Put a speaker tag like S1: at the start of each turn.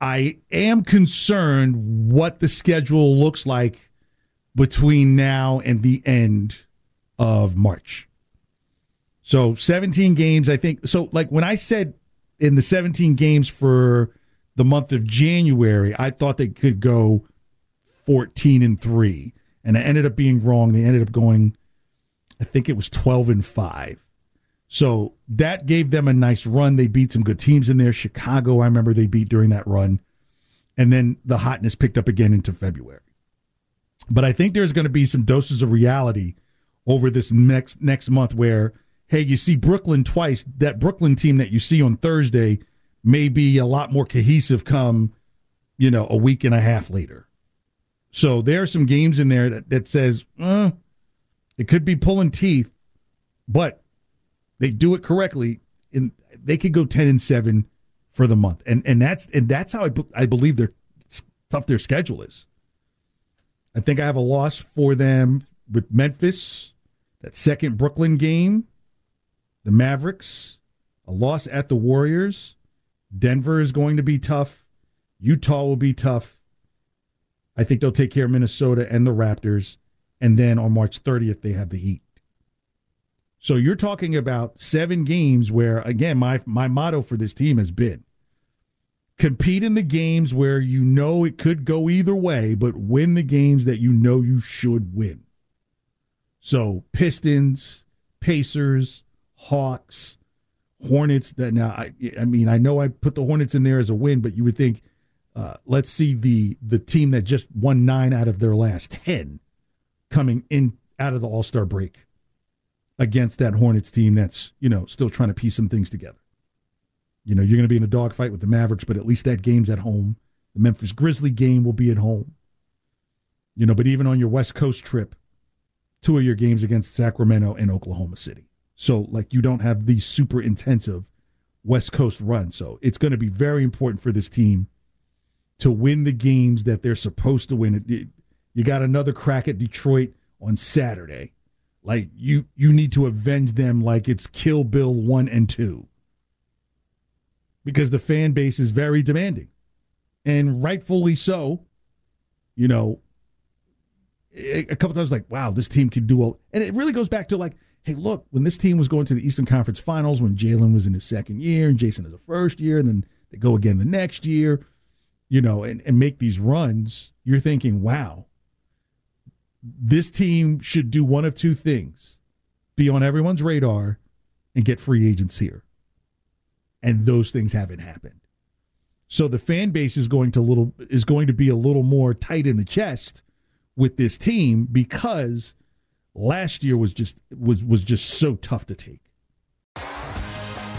S1: I am concerned what the schedule looks like between now and the end of March. So 17 games, I think. So, like when I said in the 17 games for the month of January, I thought they could go 14 and 3. And I ended up being wrong. They ended up going I think it was 12 and 5. So that gave them a nice run. They beat some good teams in there. Chicago, I remember they beat during that run. And then the hotness picked up again into February. But I think there's going to be some doses of reality over this next next month where hey, you see Brooklyn twice. That Brooklyn team that you see on Thursday may be a lot more cohesive come, you know, a week and a half later. So there are some games in there that, that says, uh, it could be pulling teeth, but they do it correctly, and they could go ten and seven for the month, and and that's and that's how I, I believe their tough their schedule is. I think I have a loss for them with Memphis, that second Brooklyn game, the Mavericks, a loss at the Warriors. Denver is going to be tough. Utah will be tough. I think they'll take care of Minnesota and the Raptors and then on March 30th they have the Heat. So you're talking about seven games where again my my motto for this team has been compete in the games where you know it could go either way, but win the games that you know you should win. So Pistons, Pacers, Hawks, Hornets. That now I I mean I know I put the Hornets in there as a win, but you would think uh, let's see the the team that just won nine out of their last ten coming in out of the All Star break against that Hornets team that's you know still trying to piece some things together. You know you're going to be in a dogfight with the Mavericks, but at least that game's at home. The Memphis Grizzly game will be at home. You know, but even on your West Coast trip, two of your games against Sacramento and Oklahoma City. So like you don't have these super intensive West Coast runs. So it's going to be very important for this team to win the games that they're supposed to win. It, you got another crack at Detroit on Saturday. Like you you need to avenge them like it's Kill Bill 1 and 2. Because the fan base is very demanding. And rightfully so. You know, a couple times like, wow, this team can do all and it really goes back to like, hey, look, when this team was going to the Eastern Conference Finals, when Jaylen was in his second year and Jayson is a first year, and then they go again the next year, you know, and, and make these runs, you're thinking, wow, this team should do one of two things be on everyone's radar and get free agents here. And those things haven't happened. So the fan base is going to little is going to be a little more tight in the chest with this team because last year was just was was just so tough to take.